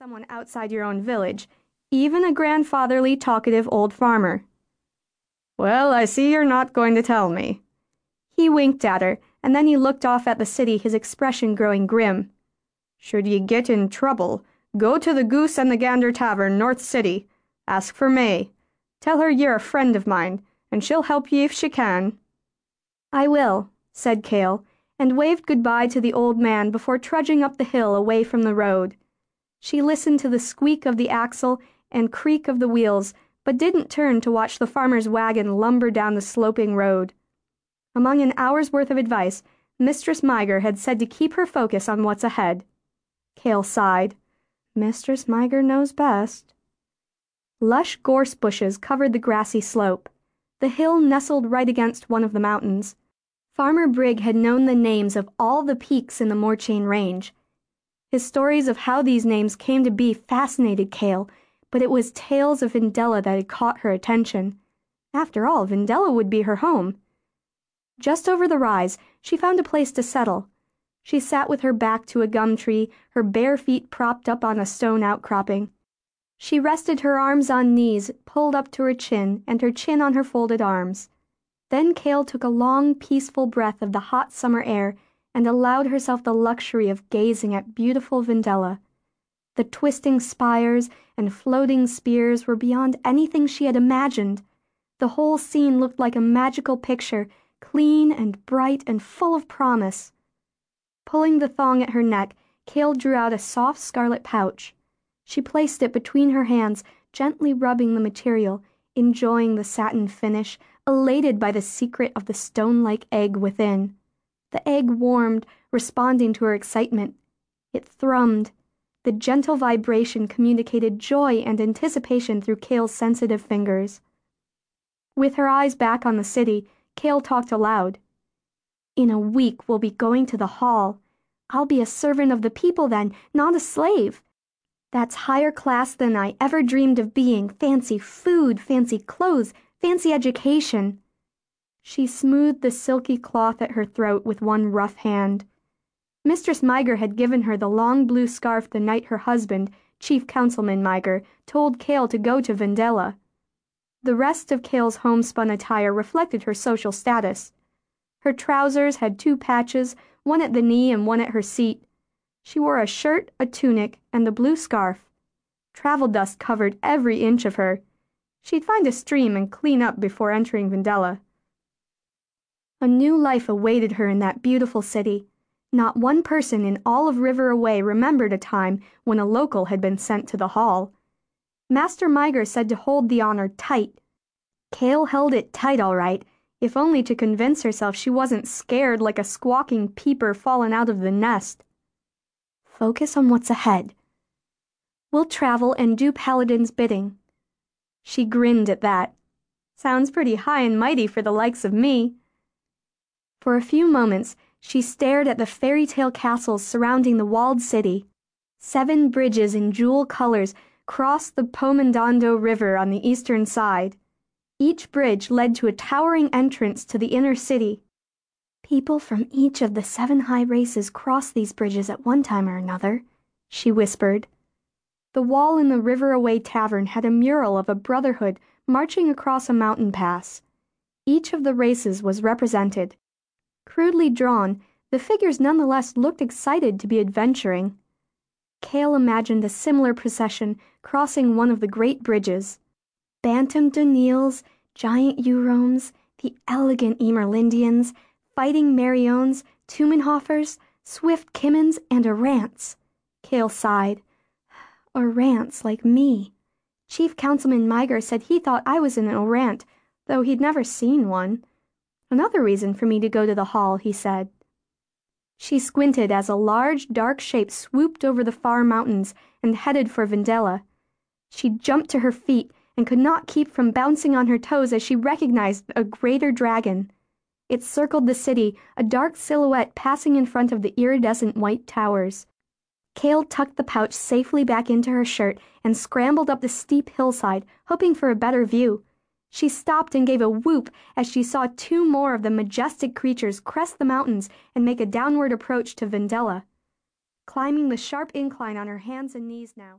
someone outside your own village, even a grandfatherly, talkative old farmer. Well, I see you're not going to tell me. He winked at her, and then he looked off at the city, his expression growing grim. Should ye get in trouble, go to the Goose and the Gander Tavern, North City. Ask for May. Tell her ye're a friend of mine, and she'll help ye if she can. I will, said Kale, and waved goodbye to the old man before trudging up the hill away from the road. She listened to the squeak of the axle and creak of the wheels, but didn't turn to watch the farmer's wagon lumber down the sloping road. Among an hour's worth of advice, Mistress Meiger had said to keep her focus on what's ahead. Kale sighed. Mistress Meiger knows best. Lush gorse bushes covered the grassy slope. The hill nestled right against one of the mountains. Farmer Brigg had known the names of all the peaks in the Morchaine Range. His stories of how these names came to be fascinated Kale, but it was tales of Vendela that had caught her attention. After all, Vendela would be her home. Just over the rise, she found a place to settle. She sat with her back to a gum tree, her bare feet propped up on a stone outcropping. She rested her arms on knees pulled up to her chin and her chin on her folded arms. Then Kale took a long, peaceful breath of the hot summer air and allowed herself the luxury of gazing at beautiful Vendela. The twisting spires and floating spears were beyond anything she had imagined. The whole scene looked like a magical picture, clean and bright and full of promise. Pulling the thong at her neck, Kale drew out a soft scarlet pouch. She placed it between her hands, gently rubbing the material, enjoying the satin finish, elated by the secret of the stone like egg within. The egg warmed, responding to her excitement. It thrummed. The gentle vibration communicated joy and anticipation through Kale's sensitive fingers. With her eyes back on the city, Kale talked aloud. In a week we'll be going to the hall. I'll be a servant of the people then, not a slave. That's higher class than I ever dreamed of being. Fancy food, fancy clothes, fancy education. She smoothed the silky cloth at her throat with one rough hand. Mistress Meiger had given her the long blue scarf the night her husband, Chief Councilman Meiger, told Kale to go to Vendela. The rest of Kale's homespun attire reflected her social status. Her trousers had two patches, one at the knee and one at her seat. She wore a shirt, a tunic, and the blue scarf. Travel dust covered every inch of her. She'd find a stream and clean up before entering Vendela. A new life awaited her in that beautiful city. Not one person in all of River Away remembered a time when a local had been sent to the hall. Master Meiger said to hold the honor tight. Kale held it tight all right, if only to convince herself she wasn't scared like a squawking peeper fallen out of the nest. Focus on what's ahead. We'll travel and do Paladin's bidding. She grinned at that. Sounds pretty high and mighty for the likes of me. For a few moments, she stared at the fairy tale castles surrounding the walled city. Seven bridges in jewel colors crossed the Pomandando River on the eastern side. Each bridge led to a towering entrance to the inner city. People from each of the seven high races cross these bridges at one time or another, she whispered. The wall in the River Away Tavern had a mural of a brotherhood marching across a mountain pass. Each of the races was represented. Crudely drawn, the figures nonetheless looked excited to be adventuring. Kale imagined a similar procession crossing one of the great bridges. Bantam Doneels, giant Urohms, the elegant Emerlindians, fighting Mariones, Tumanhofers, swift Kimens, and Arants. Kale sighed. Arants like me. Chief Councilman Meiger said he thought I was an O'rant, though he'd never seen one. Another reason for me to go to the hall, he said. She squinted as a large, dark shape swooped over the far mountains and headed for Vendela. She jumped to her feet and could not keep from bouncing on her toes as she recognized a greater dragon. It circled the city, a dark silhouette passing in front of the iridescent white towers. Kale tucked the pouch safely back into her shirt and scrambled up the steep hillside, hoping for a better view. She stopped and gave a whoop as she saw two more of the majestic creatures crest the mountains and make a downward approach to Vendela. Climbing the sharp incline on her hands and knees now.